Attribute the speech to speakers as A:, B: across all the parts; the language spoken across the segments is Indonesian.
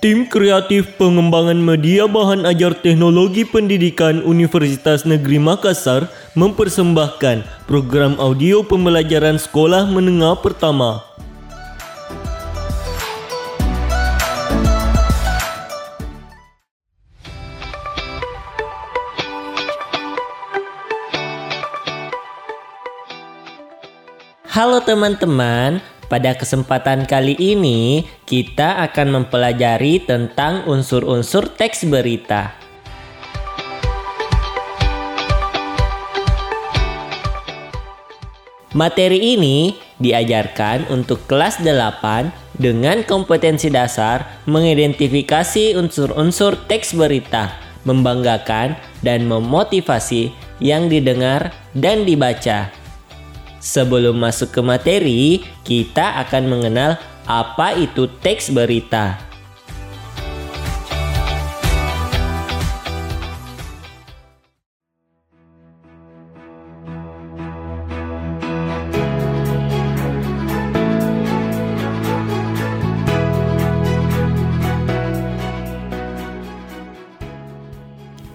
A: Tim Kreatif Pengembangan Media Bahan Ajar Teknologi Pendidikan Universitas Negeri Makassar mempersembahkan program audio pembelajaran sekolah menengah pertama.
B: Halo teman-teman, pada kesempatan kali ini kita akan mempelajari tentang unsur-unsur teks berita. Materi ini diajarkan untuk kelas 8 dengan kompetensi dasar mengidentifikasi unsur-unsur teks berita, membanggakan dan memotivasi yang didengar dan dibaca. Sebelum masuk ke materi, kita akan mengenal apa itu teks berita.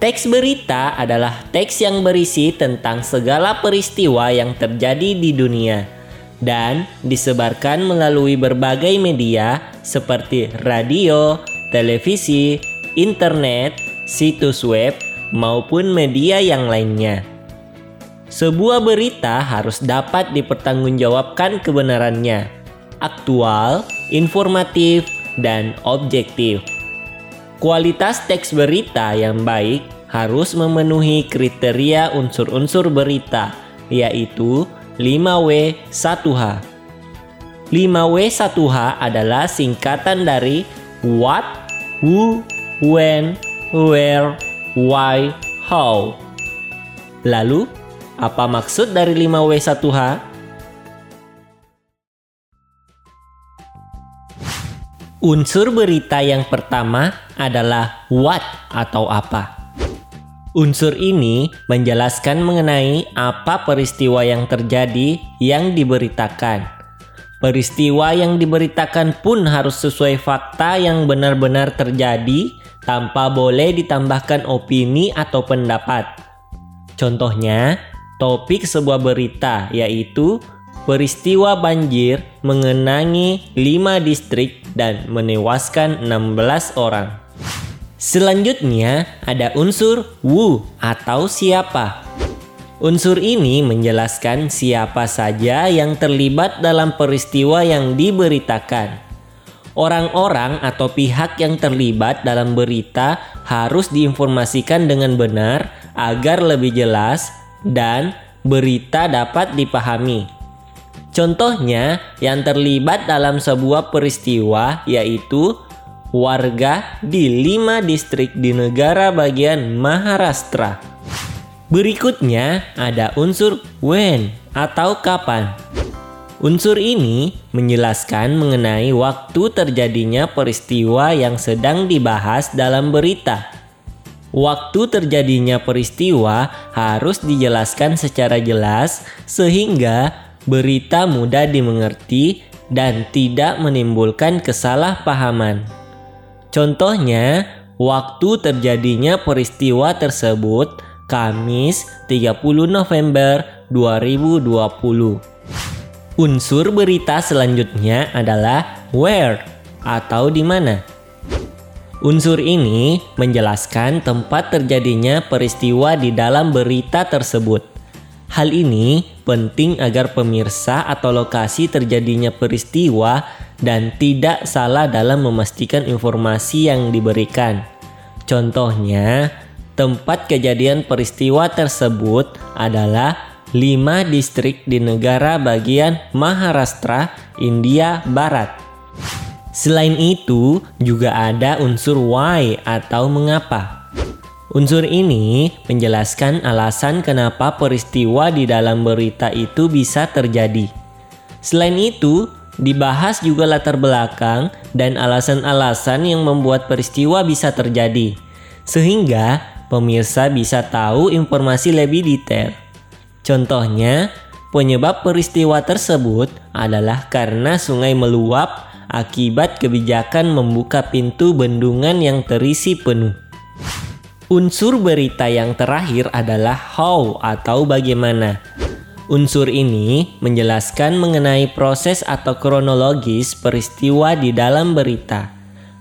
B: Teks berita adalah teks yang berisi tentang segala peristiwa yang terjadi di dunia dan disebarkan melalui berbagai media seperti radio, televisi, internet, situs web, maupun media yang lainnya. Sebuah berita harus dapat dipertanggungjawabkan kebenarannya, aktual, informatif, dan objektif. Kualitas teks berita yang baik harus memenuhi kriteria unsur-unsur berita, yaitu 5W1H. 5W1H adalah singkatan dari what, who, when, where, why, how. Lalu, apa maksud dari 5W1H? Unsur berita yang pertama adalah what atau apa. Unsur ini menjelaskan mengenai apa peristiwa yang terjadi yang diberitakan. Peristiwa yang diberitakan pun harus sesuai fakta yang benar-benar terjadi tanpa boleh ditambahkan opini atau pendapat. Contohnya, topik sebuah berita yaitu peristiwa banjir mengenangi 5 distrik dan menewaskan 16 orang. Selanjutnya ada unsur wu atau siapa. Unsur ini menjelaskan siapa saja yang terlibat dalam peristiwa yang diberitakan. Orang-orang atau pihak yang terlibat dalam berita harus diinformasikan dengan benar agar lebih jelas dan berita dapat dipahami. Contohnya yang terlibat dalam sebuah peristiwa yaitu warga di lima distrik di negara bagian Maharashtra. Berikutnya ada unsur when atau kapan. Unsur ini menjelaskan mengenai waktu terjadinya peristiwa yang sedang dibahas dalam berita. Waktu terjadinya peristiwa harus dijelaskan secara jelas sehingga berita mudah dimengerti dan tidak menimbulkan kesalahpahaman. Contohnya, waktu terjadinya peristiwa tersebut Kamis 30 November 2020. Unsur berita selanjutnya adalah where atau di mana. Unsur ini menjelaskan tempat terjadinya peristiwa di dalam berita tersebut. Hal ini penting agar pemirsa atau lokasi terjadinya peristiwa dan tidak salah dalam memastikan informasi yang diberikan. Contohnya, tempat kejadian peristiwa tersebut adalah lima distrik di negara bagian Maharashtra, India Barat. Selain itu, juga ada unsur why atau mengapa. Unsur ini menjelaskan alasan kenapa peristiwa di dalam berita itu bisa terjadi. Selain itu, dibahas juga latar belakang dan alasan-alasan yang membuat peristiwa bisa terjadi, sehingga pemirsa bisa tahu informasi lebih detail. Contohnya, penyebab peristiwa tersebut adalah karena sungai meluap akibat kebijakan membuka pintu bendungan yang terisi penuh. Unsur berita yang terakhir adalah how atau bagaimana. Unsur ini menjelaskan mengenai proses atau kronologis peristiwa di dalam berita.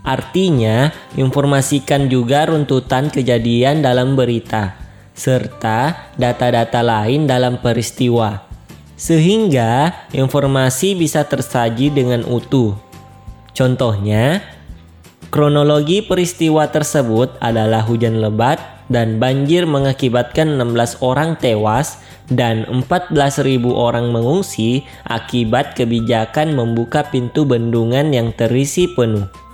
B: Artinya, informasikan juga runtutan kejadian dalam berita, serta data-data lain dalam peristiwa, sehingga informasi bisa tersaji dengan utuh. Contohnya, kronologi peristiwa tersebut adalah hujan lebat dan banjir mengakibatkan 16 orang tewas dan 14.000 orang mengungsi akibat kebijakan membuka pintu bendungan yang terisi penuh.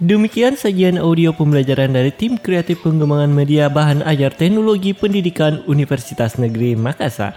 A: Demikian sajian audio pembelajaran dari tim kreatif pengembangan media bahan ajar teknologi pendidikan Universitas Negeri Makassar.